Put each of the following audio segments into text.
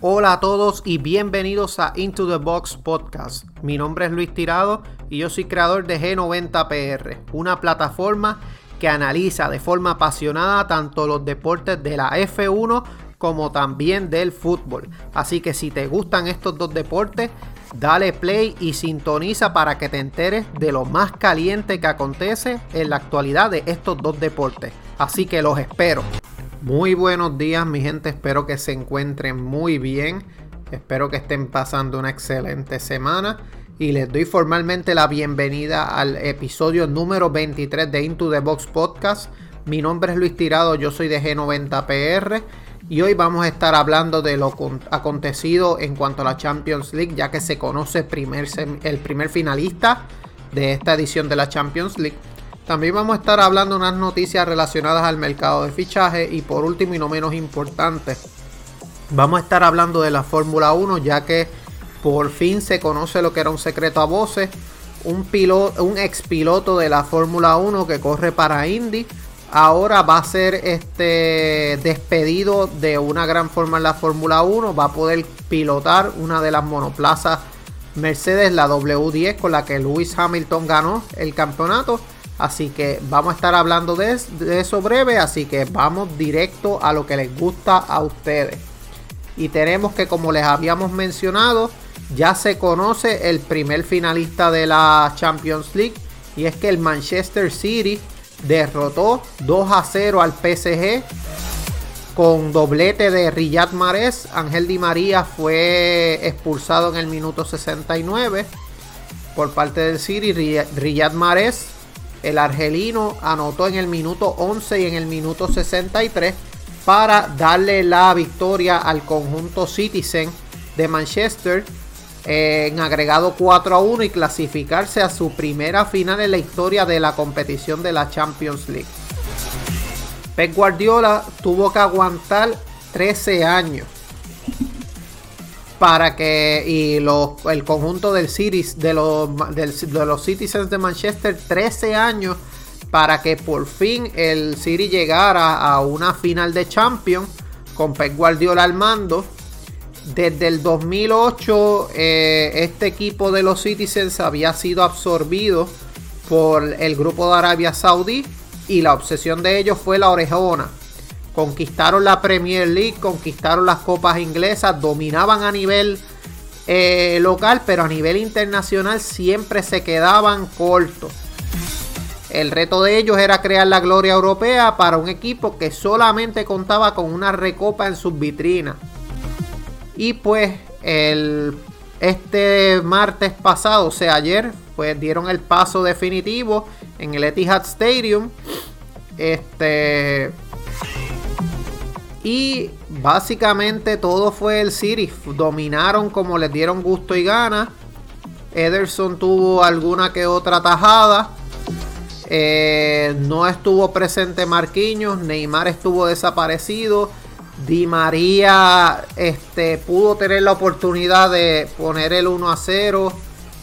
Hola a todos y bienvenidos a Into the Box Podcast. Mi nombre es Luis Tirado y yo soy creador de G90PR, una plataforma que analiza de forma apasionada tanto los deportes de la F1 como también del fútbol. Así que si te gustan estos dos deportes, dale play y sintoniza para que te enteres de lo más caliente que acontece en la actualidad de estos dos deportes. Así que los espero. Muy buenos días mi gente, espero que se encuentren muy bien, espero que estén pasando una excelente semana y les doy formalmente la bienvenida al episodio número 23 de Into the Box Podcast. Mi nombre es Luis Tirado, yo soy de G90PR y hoy vamos a estar hablando de lo acontecido en cuanto a la Champions League, ya que se conoce el primer finalista de esta edición de la Champions League. También vamos a estar hablando unas noticias relacionadas al mercado de fichaje y por último y no menos importante, vamos a estar hablando de la Fórmula 1 ya que por fin se conoce lo que era un secreto a voces, un, piloto, un ex piloto de la Fórmula 1 que corre para Indy. Ahora va a ser este despedido de una gran forma en la Fórmula 1, va a poder pilotar una de las monoplazas Mercedes, la W10 con la que Lewis Hamilton ganó el campeonato Así que vamos a estar hablando de, eso breve, así que vamos directo a lo que les gusta a ustedes. Y tenemos que, como les habíamos mencionado, ya se conoce el primer finalista de la Champions League. Y es que el Manchester City derrotó 2 a 0 al PSG con doblete de Riyad Mahrez. Ángel Di María fue expulsado en el minuto 69 por parte del City. Riyad Mahrez el argelino anotó en el minuto 11 y en el minuto 63 para darle la victoria al conjunto Citizen de Manchester en agregado 4 a 1 y clasificarse a su primera final en la historia de la competición de la Champions League. Pep Guardiola tuvo que aguantar 13 años para que y el conjunto del Cities de los, de los Citizens de Manchester 13 años para que por fin el City llegara a una final de Champions con Pep Guardiola al mando. Desde el 2008 eh, este equipo de los Citizens había sido absorbido por el grupo de Arabia Saudí y la obsesión de ellos fue la orejona conquistaron la Premier League, conquistaron las copas inglesas, dominaban a nivel eh, local, pero a nivel internacional siempre se quedaban cortos. El reto de ellos era crear la gloria europea para un equipo que solamente contaba con una recopa en sus vitrinas. Y pues el, este martes pasado, o sea ayer, pues dieron el paso definitivo en el Etihad Stadium. Este y básicamente todo fue el City. Dominaron como les dieron gusto y gana. Ederson tuvo alguna que otra tajada. Eh, no estuvo presente Marquinhos. Neymar estuvo desaparecido. Di María este, pudo tener la oportunidad de poner el 1 a 0.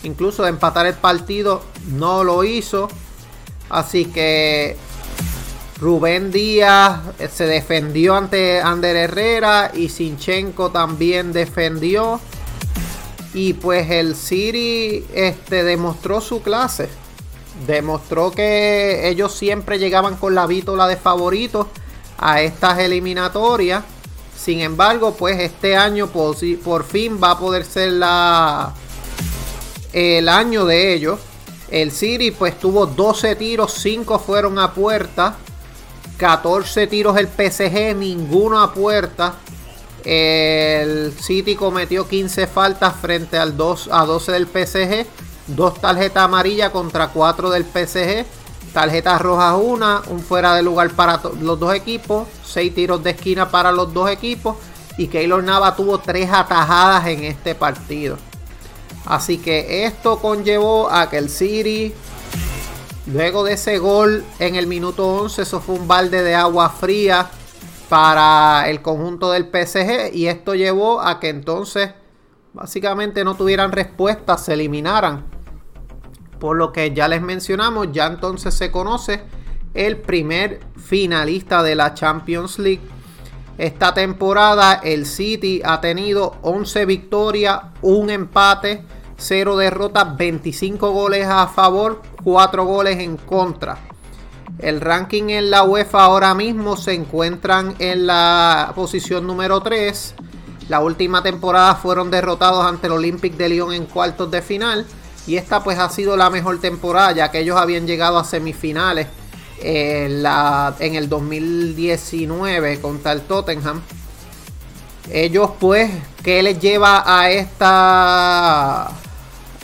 Incluso de empatar el partido. No lo hizo. Así que Rubén Díaz eh, se defendió ante Ander Herrera y Sinchenko también defendió. Y pues el City este, demostró su clase. Demostró que ellos siempre llegaban con la vítola de favoritos a estas eliminatorias. Sin embargo, pues este año por, por fin va a poder ser la, el año de ellos. El City pues tuvo 12 tiros, 5 fueron a puerta. 14 tiros el PSG, ninguno a puerta. El City cometió 15 faltas frente al 2 a 12 del PSG. Dos tarjetas amarillas contra 4 del PSG. Tarjetas rojas una, un fuera de lugar para los dos equipos. 6 tiros de esquina para los dos equipos. Y Keylor Nava tuvo 3 atajadas en este partido. Así que esto conllevó a que el City Luego de ese gol en el minuto 11, eso fue un balde de agua fría para el conjunto del PSG y esto llevó a que entonces básicamente no tuvieran respuesta, se eliminaran. Por lo que ya les mencionamos, ya entonces se conoce el primer finalista de la Champions League. Esta temporada el City ha tenido 11 victorias, un empate, 0 derrotas, 25 goles a favor, 4 goles en contra. El ranking en la UEFA ahora mismo se encuentran en la posición número 3. La última temporada fueron derrotados ante el Olympic de Lyon en cuartos de final. Y esta pues ha sido la mejor temporada ya que ellos habían llegado a semifinales en, la, en el 2019 contra el Tottenham. Ellos pues, ¿qué les lleva a esta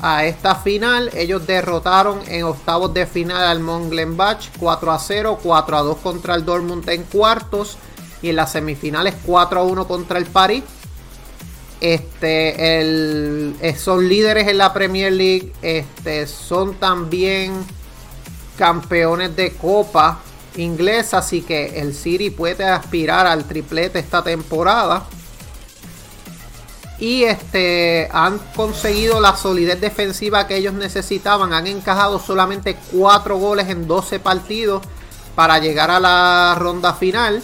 a esta final. Ellos derrotaron en octavos de final al Mönchengladbach 4 a 0, 4 a 2 contra el Dortmund en cuartos y en las semifinales 4 a 1 contra el París. Este, el, eh, son líderes en la Premier League, este, son también campeones de Copa inglesa, así que el City puede aspirar al triplete esta temporada y este, han conseguido la solidez defensiva que ellos necesitaban. Han encajado solamente 4 goles en 12 partidos para llegar a la ronda final.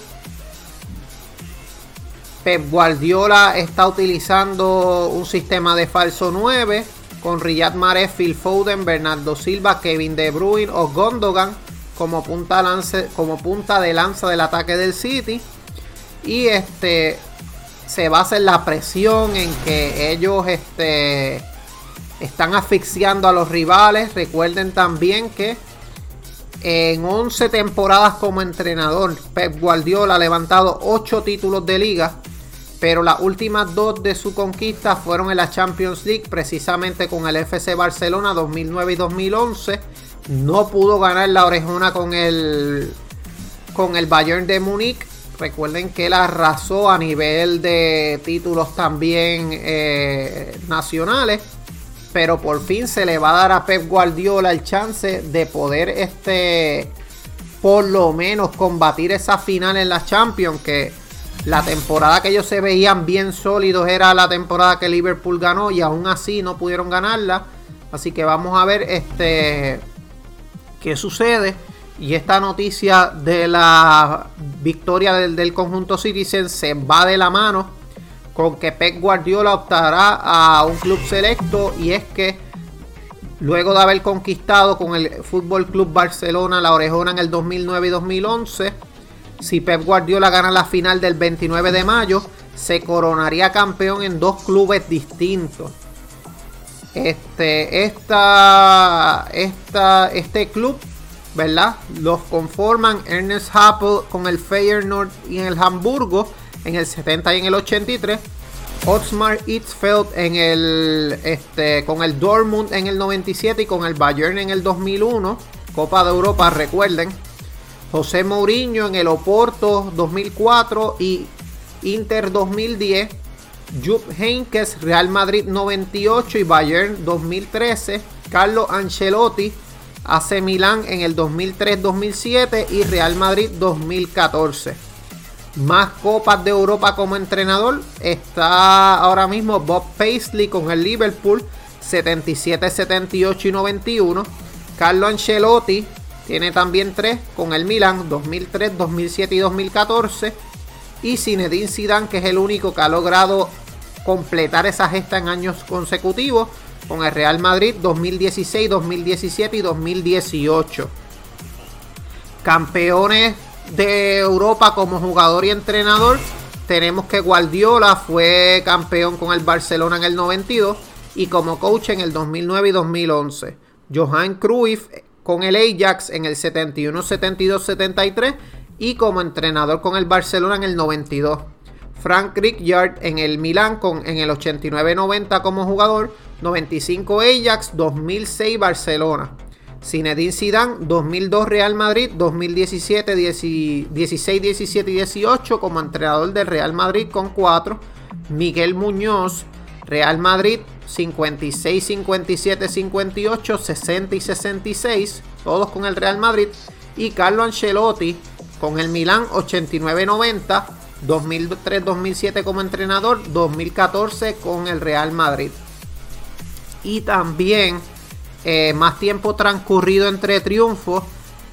Pep Guardiola está utilizando un sistema de falso 9 con Riyad Mahrez, Phil Foden, Bernardo Silva, Kevin De Bruyne o Gondogan como punta, como punta de lanza del ataque del City. Y este se basa en la presión, en que ellos este, están asfixiando a los rivales. Recuerden también que en 11 temporadas como entrenador, Pep Guardiola ha levantado 8 títulos de liga, pero las últimas dos de su conquista fueron en la Champions League, precisamente con el FC Barcelona 2009 y 2011. No pudo ganar la orejona con el, con el Bayern de Múnich Recuerden que él arrasó a nivel de títulos también eh, nacionales. Pero por fin se le va a dar a Pep Guardiola el chance de poder este por lo menos combatir esa final en la Champions. Que la temporada que ellos se veían bien sólidos era la temporada que Liverpool ganó. Y aún así no pudieron ganarla. Así que vamos a ver este qué sucede. Y esta noticia de la victoria del, conjunto Citizen se va de la mano con que Pep Guardiola optará a un club selecto y es que luego de haber conquistado con el Fútbol Club Barcelona la orejona en el 2009 y 2011, si Pep Guardiola gana la final del 29 de mayo, se coronaría campeón en dos clubes distintos. Este, esta, esta, este club ¿verdad? Los conforman Ernest Happel con el Feyenoord y el Hamburgo en el 70 y en el 83. Otmar Itzfeld en el, este, con el Dortmund en el 97 y con el Bayern en el 2001. Copa de Europa, recuerden. José Mourinho en el Oporto 2004 y Inter 2010. Jupp Heynckes, Real Madrid 98 y Bayern 2013. Carlos Ancelotti AC Milán en el 2003-2007 y Real Madrid 2014. Más copas de Europa como entrenador. Está ahora mismo Bob Paisley con el Liverpool 77, 78 y 91. Carlo Ancelotti tiene también 3 con el Milan 2003, 2007 y 2014. Y Zinedine Zidane que es el único que ha logrado completar esa gesta en años consecutivos con el Real Madrid 2016, 2017 y 2018. Campeones de Europa como jugador y entrenador. Tenemos que Guardiola fue campeón con el Barcelona en el 92 y como coach en el 2009 y 2011. Johan Cruyff con el Ajax en el 71, 72, 73 y como entrenador con el Barcelona en el 92. Frank Rijkaard en el Milan con, en el 89-90 como jugador 95 Ajax, 2006 Barcelona. Zinedine Zidane, 2002 Real Madrid, 2017, 16, 17 y 18 como entrenador del Real Madrid con 4. Miguel Muñoz, Real Madrid, 56, 57, 58, 60 y 66, todos con el Real Madrid. Y Carlo Ancelotti con el Milán, 89, 90, 2003, 2007 como entrenador, 2014 con el Real Madrid y también eh, más tiempo transcurrido entre triunfos.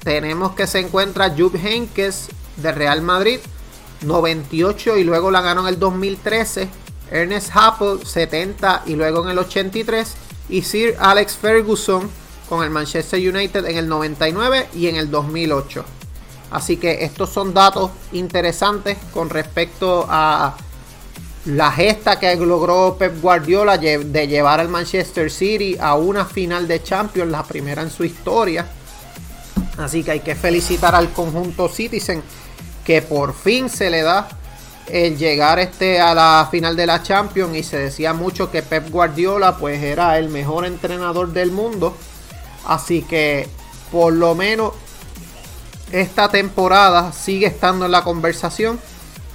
Tenemos que se encuentra Jupp Heynckes de Real Madrid 98 y luego la ganó en el 2013. Ernest Happel 70 y luego en el 83. Y Sir Alex Ferguson con el Manchester United en el 99 y en el 2008. Así que estos son datos interesantes con respecto a la gesta que logró Pep Guardiola de llevar al Manchester City a una final de Champions, la primera en su historia. Así que hay que felicitar al conjunto Citizen que por fin se le da el llegar este a la final de la Champions y se decía mucho que Pep Guardiola pues era el mejor entrenador del mundo. Así que por lo menos esta temporada sigue estando en la conversación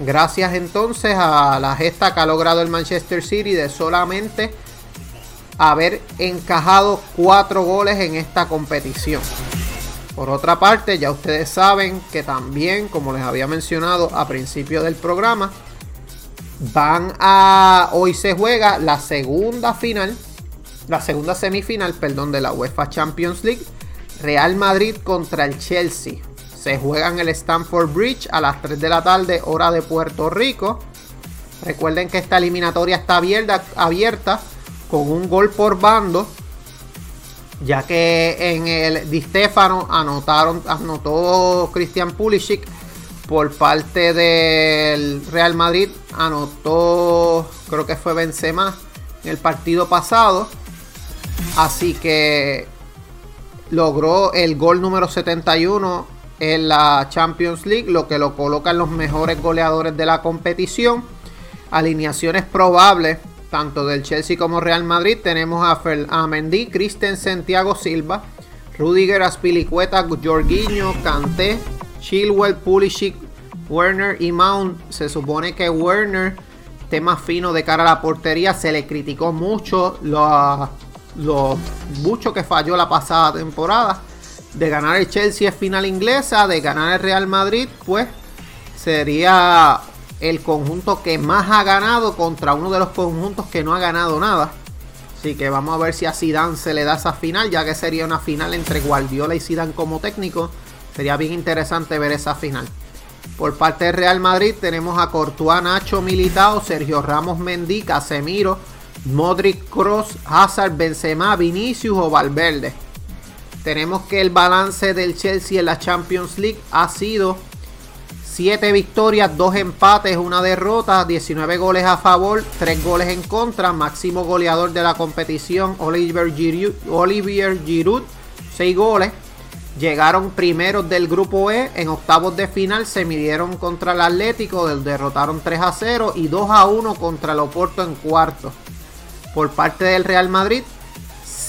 Gracias entonces a la gesta que ha logrado el Manchester City de solamente haber encajado cuatro goles en esta competición. Por otra parte, ya ustedes saben que también, como les había mencionado a principio del programa, van a. Hoy se juega la segunda final, la segunda semifinal, perdón, de la UEFA Champions League. Real Madrid contra el Chelsea. Se juega en el Stamford Bridge a las 3 de la tarde, hora de Puerto Rico. Recuerden que esta eliminatoria está abierta, abierta con un gol por bando. Ya que en el Di Stefano anotaron, anotó Christian Pulisic por parte del Real Madrid. Anotó, creo que fue Benzema en el partido pasado. Así que logró el gol número 71 en la Champions League, lo que lo coloca en los mejores goleadores de la competición. Alineaciones probables, tanto del Chelsea como Real Madrid. Tenemos a, Fer a Mendy, Christensen, Thiago Silva, Rudiger, Aspilicueta, Jorginho, Kanté, Chilwell, Pulisic, Werner y Mount. Se supone que Werner, tema fino de cara a la portería, se le criticó mucho lo mucho que falló la pasada temporada de ganar el Chelsea es final inglesa, de ganar el Real Madrid, pues sería el conjunto que más ha ganado contra uno de los conjuntos que no ha ganado nada. Así que vamos a ver si a Zidane se le da esa final, ya que sería una final entre Guardiola y Zidane como técnico. Sería bien interesante ver esa final. Por parte del Real Madrid tenemos a Courtois, Nacho Militao, Sergio Ramos Mendy, Casemiro, Modric Cross, Hazard, Benzema, Vinicius o Valverde tenemos que el balance del Chelsea en la Champions League ha sido 7 victorias, 2 empates, 1 derrota, 19 goles a favor, 3 goles en contra, máximo goleador de la competición Olivier Giroud, Olivier Giroud 6 goles. Llegaron primeros del grupo E, en octavos de final se midieron contra el Atlético, derrotaron 3 a 0 y 2 a 1 contra el Oporto en cuarto. Por parte del Real Madrid,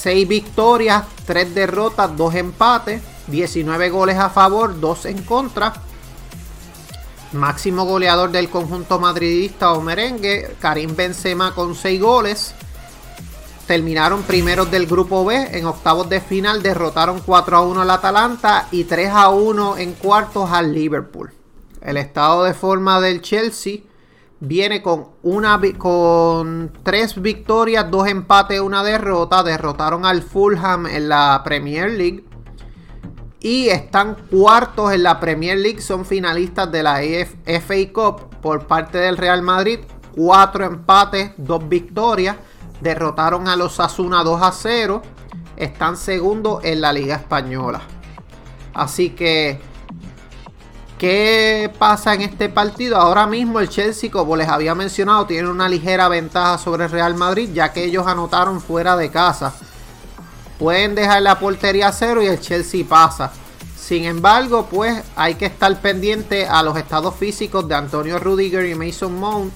6 victorias, 3 derrotas, 2 empates, 19 goles a favor, 2 en contra. Máximo goleador del conjunto madridista o merengue, Karim Benzema con 6 goles. Terminaron primeros del grupo B. En octavos de final derrotaron 4 a 1 al Atalanta y 3 a 1 en cuartos al Liverpool. El estado de forma del Chelsea viene con una con tres victorias, dos empates, una derrota. Derrotaron al Fulham en la Premier League. Y están cuartos en la Premier League. Son finalistas de la FA Cup por parte del Real Madrid. Cuatro empates, dos victorias. Derrotaron a los Asuna 2 a 0. Están segundos en la Liga Española. Así que ¿Qué pasa en este partido? Ahora mismo el Chelsea, como les había mencionado, tiene una ligera ventaja sobre el Real Madrid, ya que ellos anotaron fuera de casa. Pueden dejar la portería a cero y el Chelsea pasa. Sin embargo, pues hay que estar pendiente a los estados físicos de Antonio Rudiger y Mason Mount.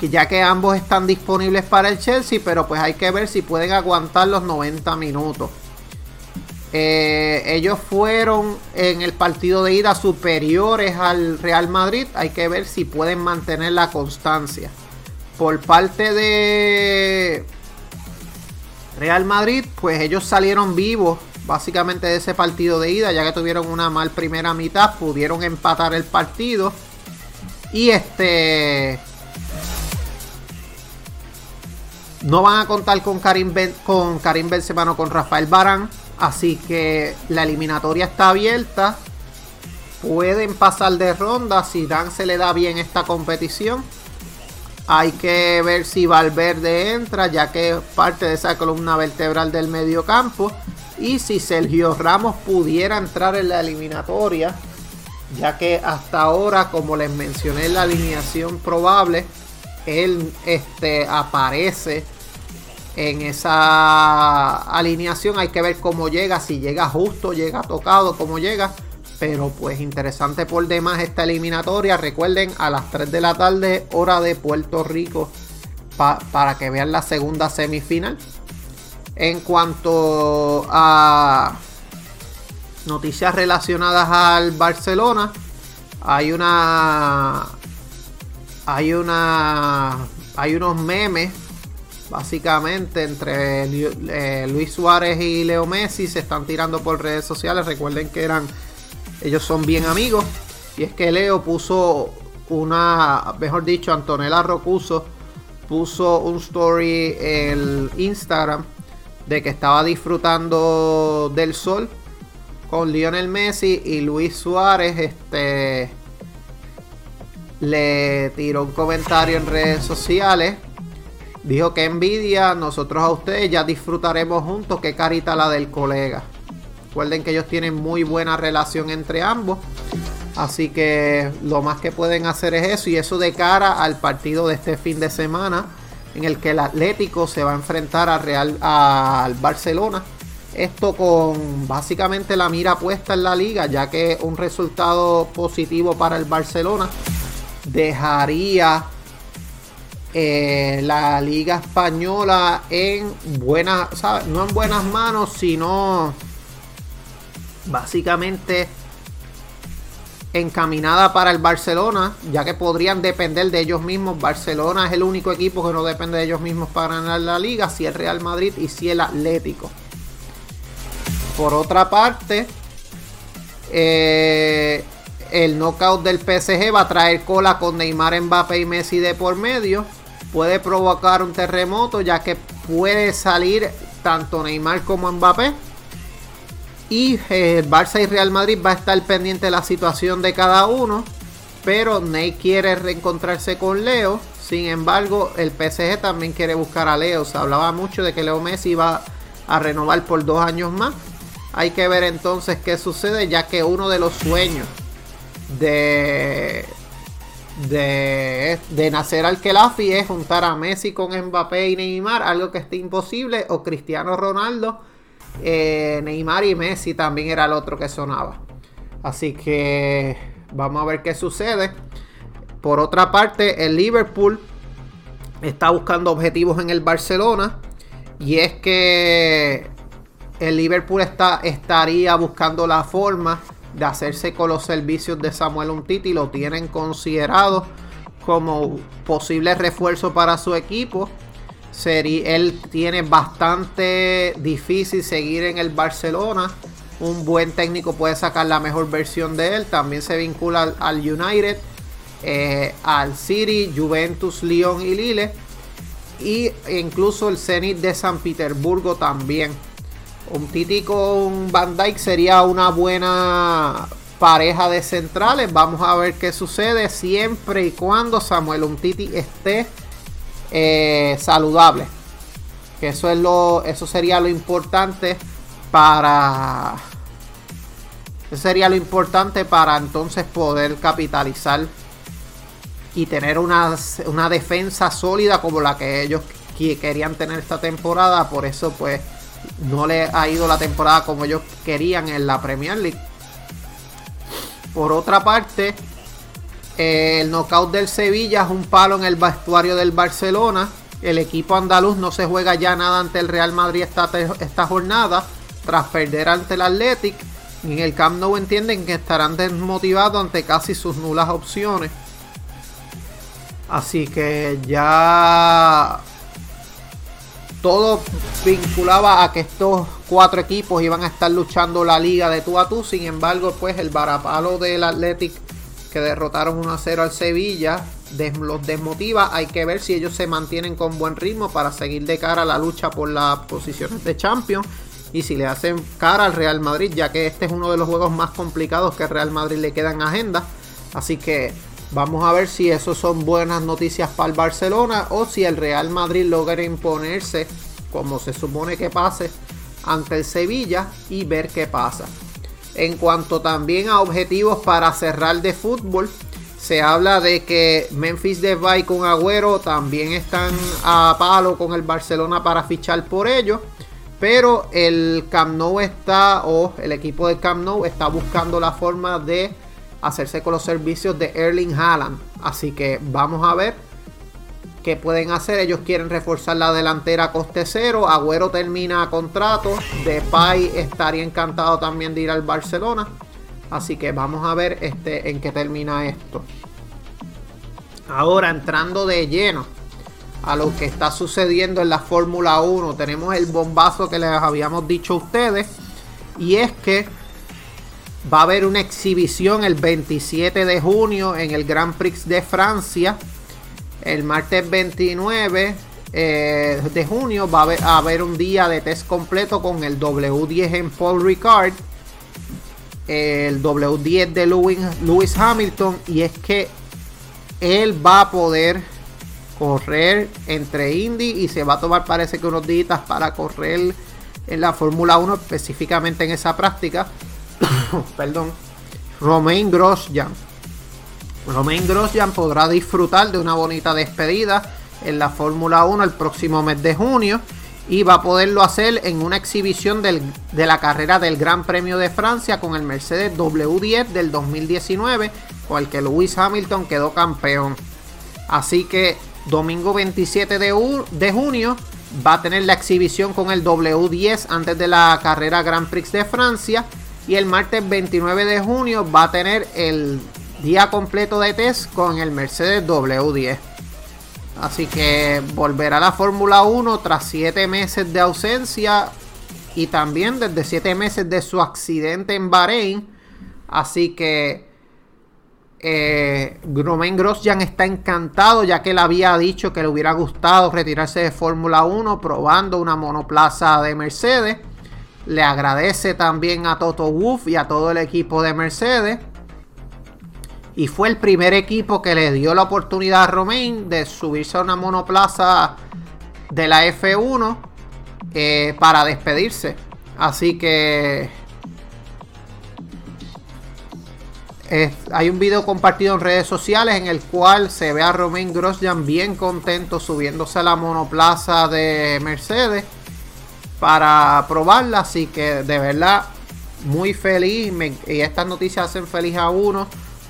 Que ya que ambos están disponibles para el Chelsea, pero pues hay que ver si pueden aguantar los 90 minutos. Eh, ellos fueron en el partido de ida superiores al Real Madrid. Hay que ver si pueden mantener la constancia. Por parte de Real Madrid, pues ellos salieron vivos básicamente de ese partido de ida, ya que tuvieron una mal primera mitad, pudieron empatar el partido. Y este no van a contar con Karim, con Karim Benzema, con Rafael Barán Así que la eliminatoria está abierta. pueden pasar de ronda si Dan se le da bien esta competición. Hay que ver si Valverde entra, ya que parte de esa columna vertebral del medio campo. Y si Sergio Ramos pudiera entrar en la eliminatoria, ya que hasta ahora, como les mencioné en la alineación probable, él este, aparece en esa alineación. Hay que ver cómo llega, si llega justo, llega tocado, cómo llega. Pero pues interesante por demás esta eliminatoria. Recuerden a las 3 de la tarde, hora de Puerto Rico, para que vean la segunda semifinal. En cuanto a noticias relacionadas al Barcelona, hay una. Hay una. Hay unos memes básicamente entre eh, Luis Suárez y Leo Messi se están tirando por redes sociales. Recuerden que eran ellos son bien amigos. Y es que Leo puso una, mejor dicho, Antonella Rocuso puso un story en Instagram de que estaba disfrutando del sol con Lionel Messi y Luis Suárez este le tiró un comentario en redes sociales dijo que envidia nosotros a ustedes ya disfrutaremos juntos qué carita la del colega Recuerden que ellos tienen muy buena relación entre ambos. Así que lo más que pueden hacer es eso. Y eso de cara al partido de este fin de semana. En el que el Atlético se va a enfrentar a Real, al Barcelona. Esto con básicamente la mira puesta en la liga. Ya que un resultado positivo para el Barcelona dejaría eh, la liga española en buenas, no en buenas manos, sino básicamente encaminada para el Barcelona, ya que podrían depender de ellos mismos. Barcelona es el único equipo que no depende de ellos mismos para ganar la liga, si el Real Madrid y si el Atlético. Por otra parte, eh, el knockout del PSG va a traer cola con Neymar, Mbappé y Messi de por medio. Puede provocar un terremoto, ya que puede salir tanto Neymar como Mbappé y eh, Barça y Real Madrid va a estar pendiente de la situación de cada uno. Pero Ney quiere reencontrarse con Leo. Sin embargo, el PSG también quiere buscar a Leo. Se hablaba mucho de que Leo Messi va a renovar por dos años más. Hay que ver entonces qué sucede, ya que uno de los sueños de, de, de Nacer al Kelafi es juntar a Messi con Mbappé y Neymar, algo que esté imposible, o Cristiano Ronaldo eh, Neymar y Messi también era el otro que sonaba. Así que vamos a ver qué sucede. Por otra parte, el Liverpool está buscando objetivos en el Barcelona. Y es que el Liverpool está, estaría buscando la forma de hacerse con los servicios de Samuel Umtiti. Lo tienen considerado como posible refuerzo para su equipo él tiene bastante difícil seguir en el Barcelona. Un buen técnico puede sacar la mejor versión de él. También se vincula al, United, eh, al City, Juventus, Lyon y Lille. Y incluso el Zenit de San Petersburgo también. Un Titi con Van Dyke sería una buena pareja de centrales. Vamos a ver qué sucede siempre y cuando Samuel Umtiti esté eh, saludable. Que eso es lo. Eso sería lo importante para. Sería lo importante para entonces poder capitalizar y tener una, una defensa sólida como la que ellos querían tener esta temporada. Por eso, pues, no le ha ido la temporada como ellos querían en la Premier League. Por otra parte, el knockout del Sevilla es un palo en el vestuario del Barcelona. El equipo andaluz no se juega ya nada ante el Real Madrid esta, esta jornada tras perder ante el Athletic. En el Camp Nou entienden que estarán desmotivados ante casi sus nulas opciones. Así que ya todo vinculaba a que estos cuatro equipos iban a estar luchando la liga de tú a tú. Sin embargo, pues el varapalo del Athletic que derrotaron 1 a 0 al Sevilla los desmotiva. Hay que ver si ellos se mantienen con buen ritmo para seguir de cara a la lucha por las posiciones de Champions. y si le hacen cara al Real Madrid, ya que este es uno de los juegos más complicados que Real Madrid le queda en agenda. Así que vamos a ver si eso son buenas noticias para el Barcelona o si el Real Madrid logra imponerse como se supone que pase ante el Sevilla y ver qué pasa. En cuanto también a objetivos para cerrar de fútbol, se habla de que Memphis Depay con Agüero también están a palo con el Barcelona para fichar por ellos. Pero el Camp Nou está, o el equipo del Camp Nou está buscando la forma de hacerse con los servicios de Erling Haaland. Así que vamos a ver qué pueden hacer. Ellos quieren reforzar la delantera a coste cero. Agüero termina contrato. Depay estaría encantado también de ir al Barcelona. Así que vamos a ver este, en qué termina esto. Ahora entrando de lleno a lo que está sucediendo en la Fórmula 1. Tenemos el bombazo que les habíamos dicho a ustedes. Y es que va a haber una exhibición el 27 de junio en el Grand Prix de Francia. El martes 29 eh, de junio va a haber, un día de test completo con el W10 en Paul Ricard. El W10 de Lewis, Lewis Hamilton. Y es que él va a poder correr entre Indy y se va a tomar parece que unos días para correr en la Fórmula 1 específicamente en esa práctica. Perdón. Romain Grosjean. Romain Grosjean podrá disfrutar de una bonita despedida en la Fórmula 1 el próximo mes de junio y va a poderlo hacer en una exhibición de la carrera del Gran Premio de Francia con el Mercedes W10 del 2019 con el que Lewis Hamilton quedó campeón. Así que Domingo 27 de, junio va a tener la exhibición con el W10 antes de la carrera Grand Prix de Francia. Y el martes 29 de junio va a tener el día completo de test con el Mercedes W10. Así que volverá a la Fórmula 1 tras 7 meses de ausencia y también desde 7 meses de su accidente en Bahrein. Así que eh, Grosjean está encantado ya que él había dicho que le hubiera gustado retirarse de Fórmula 1 probando una monoplaza de Mercedes. Le agradece también a Toto Wolff y a todo el equipo de Mercedes. Y fue el primer equipo que le dio la oportunidad a Romain de subirse a una monoplaza de la F1 eh, para despedirse. Así que hay un video compartido en redes sociales en el cual se ve a Romain Grosjean bien contento subiéndose a la monoplaza de Mercedes para probarla. Así que de verdad muy feliz y estas noticias hacen feliz a uno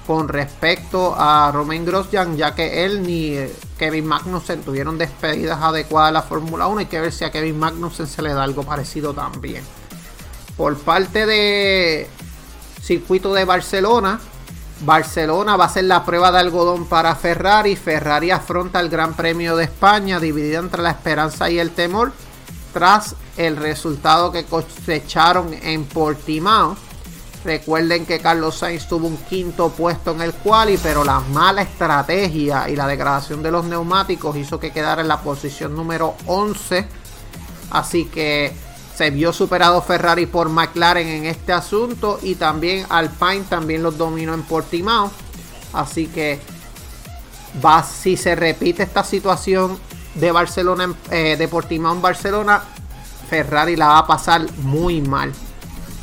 con respecto a Romain Grosjean ya que él ni Kevin Magnussen tuvieron despedidas adecuadas a la Fórmula 1. Hay que ver si a Kevin Magnussen se le da algo parecido también. Por parte de circuito de Barcelona. Barcelona va a ser la prueba de algodón para Ferrari. Ferrari afronta el Gran Premio de España dividido entre la esperanza y el temor tras el resultado que cosecharon en Portimao. Recuerden que Carlos Sainz tuvo un quinto puesto en el quali, pero la mala estrategia y la degradación de los neumáticos hizo que quedara en la posición número 11. Así que se vio superado Ferrari por McLaren en este asunto y también Alpine también los dominó en Portimao. Así que va, si se repite esta situación de Barcelona, eh, Barcelona, Ferrari la va a pasar muy mal.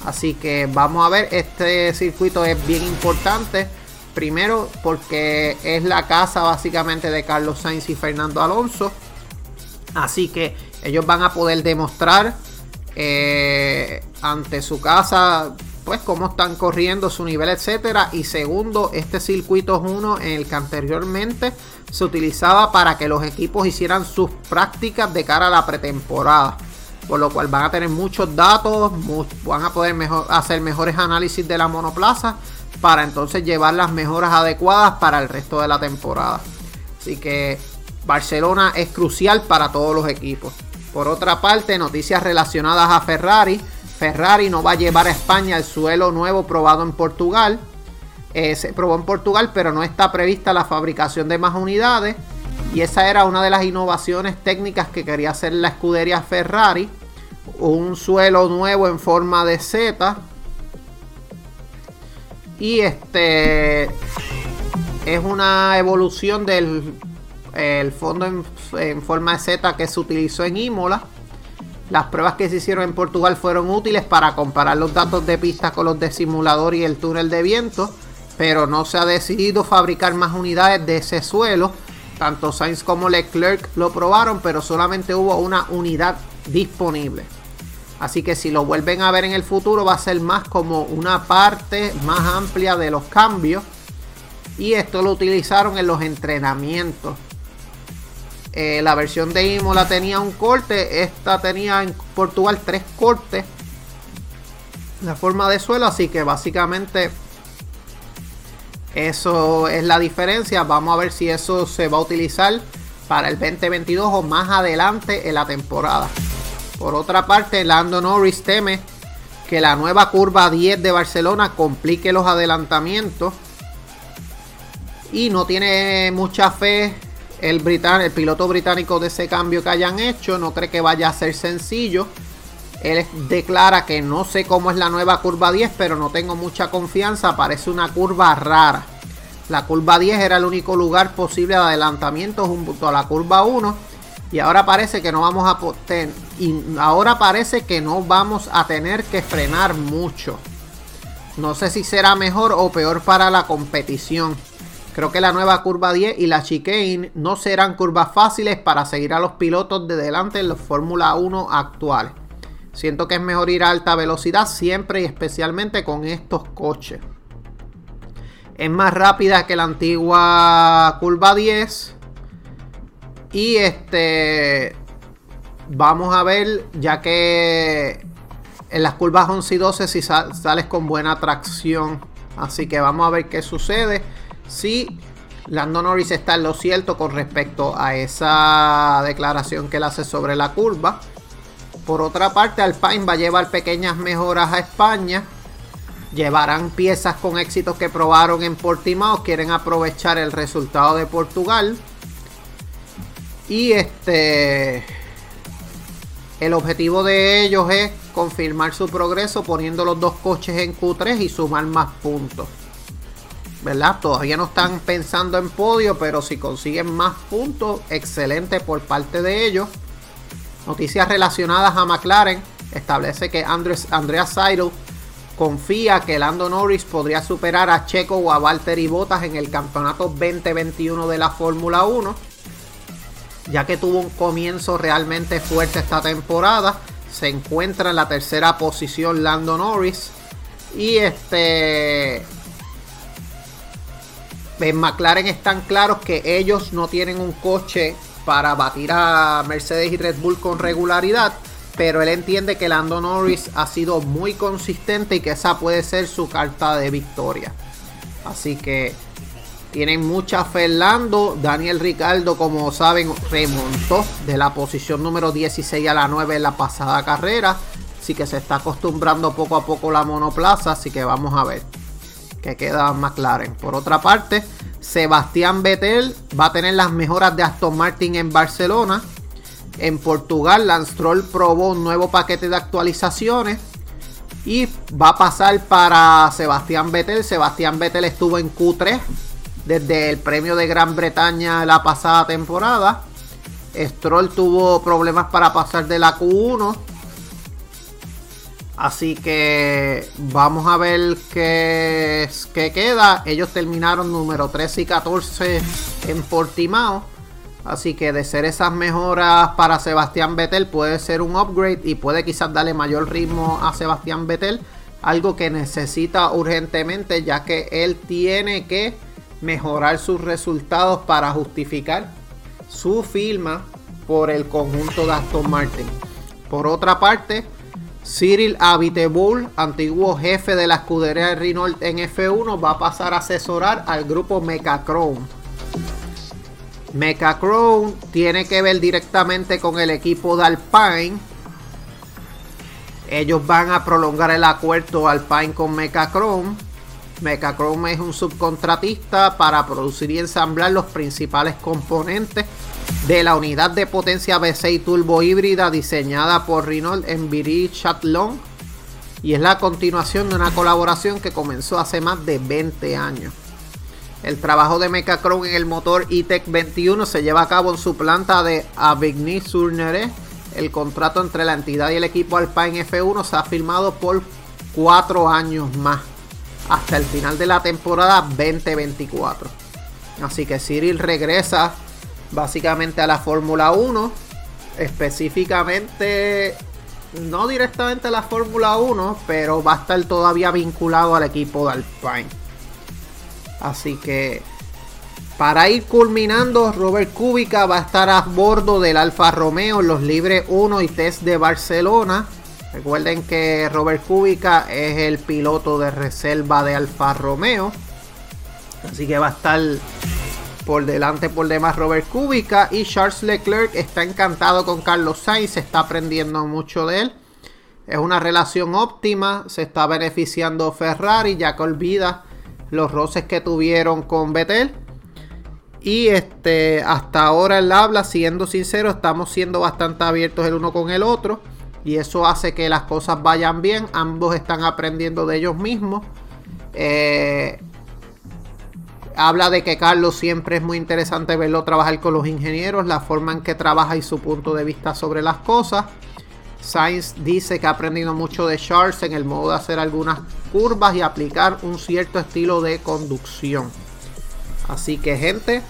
Así que vamos a ver, este circuito es bien importante. Primero porque es la casa básicamente de Carlos Sainz y Fernando Alonso. Así que ellos van a poder demostrar eh, ante su casa, pues cómo están corriendo su nivel, etcétera. Y segundo, este circuito es uno en el que anteriormente se utilizaba para que los equipos hicieran sus prácticas de cara a la pretemporada. Por lo cual van a tener muchos datos, van a poder hacer mejores análisis de la monoplaza para entonces llevar las mejoras adecuadas para el resto de la temporada. Así que Barcelona es crucial para todos los equipos. Por otra parte, noticias relacionadas a Ferrari. Ferrari no va a llevar a España el suelo nuevo probado en Portugal. Eh, se probó en Portugal, pero no está prevista la fabricación de más unidades. Y esa era una de las innovaciones técnicas que quería hacer la escudería Ferrari. un suelo nuevo en forma de Z. Y este es una evolución del el fondo en, forma de Z que se utilizó en Imola. Las pruebas que se hicieron en Portugal fueron útiles para comparar los datos de pista con los de simulador y el túnel de viento, pero no se ha decidido fabricar más unidades de ese suelo. Tanto Sainz como Leclerc lo probaron, pero solamente hubo una unidad disponible. Así que si lo vuelven a ver en el futuro va a ser más como una parte más amplia de los cambios. Y esto lo utilizaron en los entrenamientos. Eh, la versión de Imola tenía un corte. Esta tenía en Portugal tres cortes. La forma de suelo. Así que básicamente eso es la diferencia. Vamos a ver si eso se va a utilizar para el 2022 o más adelante en la temporada. Por otra parte, Lando Norris teme que la nueva curva 10 de Barcelona complique los adelantamientos. Y no tiene mucha fe el, piloto británico de ese cambio que hayan hecho. No cree que vaya a ser sencillo. Él declara que no sé cómo es la nueva curva 10, pero no tengo mucha confianza. Parece una curva rara. La curva 10 era el único lugar posible de adelantamiento junto a la curva 1 y ahora parece que no vamos a y ahora parece que no vamos a tener que frenar mucho. No sé si será mejor o peor para la competición. Creo que la nueva curva 10 y la chicane no serán curvas fáciles para seguir a los pilotos de delante en los Fórmula 1 actuales. Siento que es mejor ir a alta velocidad siempre y especialmente con estos coches. Es más rápida que la antigua curva 10 y este. Vamos a ver, ya que en las curvas 11 y 12 si sales con buena tracción. Así que vamos a ver qué sucede. Si Lando Norris está en lo cierto con respecto a esa declaración que él hace sobre la curva. Por otra parte, Alpine va a llevar pequeñas mejoras a España. Llevarán piezas con éxitos que probaron en Portimao. Quieren aprovechar el resultado de Portugal. Y este. El objetivo de ellos es confirmar su progreso poniendo los dos coches en Q3 y sumar más puntos. ¿Verdad? Todavía no están pensando en podio, pero si consiguen más puntos, excelente por parte de ellos. Noticias relacionadas a McLaren. Establece que Andres, Andrea Seidel confía que Lando Norris podría superar a Checo o a Valtteri Bottas en el campeonato 2021 de la Fórmula 1 ya que tuvo un comienzo realmente fuerte esta temporada. Se encuentra en la tercera posición Lando Norris. Y este. En McLaren están claros que ellos no tienen un coche para batir a Mercedes y Red Bull con regularidad. Pero él entiende que Lando Norris ha sido muy consistente y que esa puede ser su carta de victoria. Así que tienen mucha Fernando. Daniel Ricardo, como saben, remontó de la posición número 16 a la 9 en la pasada carrera. Así que se está acostumbrando poco a poco la monoplaza. Así que vamos a ver qué queda McLaren. Por otra parte, Sebastián Vettel va a tener las mejoras de Aston Martin en Barcelona. En Portugal, Lance Stroll probó un nuevo paquete de actualizaciones. Y va a pasar para Sebastián Vettel. Sebastián Vettel estuvo en Q3 desde el premio de Gran Bretaña la pasada temporada. Stroll tuvo problemas para pasar de la Q1. Así que vamos a ver qué, queda. Ellos terminaron número 13 y 14 en Portimao. Así que de ser esas mejoras para Sebastián Vettel puede ser un upgrade y puede quizás darle mayor ritmo a Sebastián Vettel. Algo que necesita urgentemente ya que él tiene que mejorar sus resultados para justificar su firma por el conjunto de Aston Martin. Por otra parte, Cyril Abiteboul, antiguo jefe de la escudería de Renault en F1, va a pasar a asesorar al grupo Mecachrome. Mecachrome tiene que ver directamente con el equipo de Alpine. Ellos van a prolongar el acuerdo Alpine con Mecachrome Mechachrome es un subcontratista para producir y ensamblar los principales componentes de la unidad de potencia V6 turbo híbrida diseñada por Renault en Viry Chatlon y es la continuación de una colaboración que comenzó hace más de 20 años. El trabajo de Mecacron en el motor E-Tech 21 se lleva a cabo en su planta de Avigny-sur-Nere. El contrato entre la entidad y el equipo Alpine F1 se ha firmado por 4 años más, hasta el final de la temporada 2024. Así que Cyril regresa básicamente a la Fórmula 1, específicamente no directamente a la Fórmula 1, pero va a estar todavía vinculado al equipo de Alpine. Así que para ir culminando, Robert Kubica va a estar a bordo del Alfa Romeo en los Libres 1 y Test de Barcelona. Recuerden que Robert Kubica es el piloto de reserva de Alfa Romeo. Así que va a estar por delante por demás Robert Kubica y Charles Leclerc está encantado con Carlos Sainz, está aprendiendo mucho de él. Es una relación óptima, se está beneficiando Ferrari, ya que olvida los roces que tuvieron con Vettel. Y este, hasta ahora el habla, siendo sincero, estamos siendo bastante abiertos el uno con el otro. Y eso hace que las cosas vayan bien. Ambos están aprendiendo de ellos mismos. Eh, habla de que Carlos siempre es muy interesante verlo trabajar con los ingenieros, la forma en que trabaja y su punto de vista sobre las cosas. Sainz dice que ha aprendido mucho de Charles en el modo de hacer algunas curvas y aplicar un cierto estilo de conducción. Así que gente,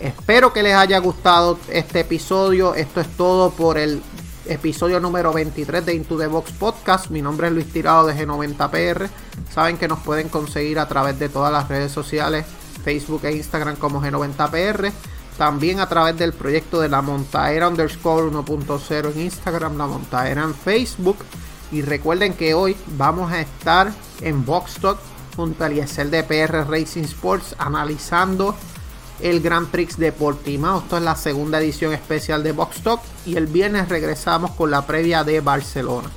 espero que les haya gustado este episodio. Esto es todo por el episodio número 23 de Into the Box Podcast. Mi nombre es Luis Tirado de G90PR. Saben que nos pueden conseguir a través de todas las redes sociales Facebook e Instagram como G90PR. También a través del proyecto de la Montaera underscore 1.0 en Instagram, la Montaera en Facebook. Y recuerden que hoy vamos a estar en Boxstock junto al ISL de PR Racing Sports analizando el Grand Prix de Portimao. Esto es la segunda edición especial de Boxstock y el viernes regresamos con la previa de Barcelona.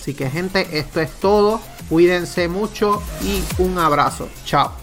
Así que gente, esto es todo. Cuídense mucho y un abrazo. Chao.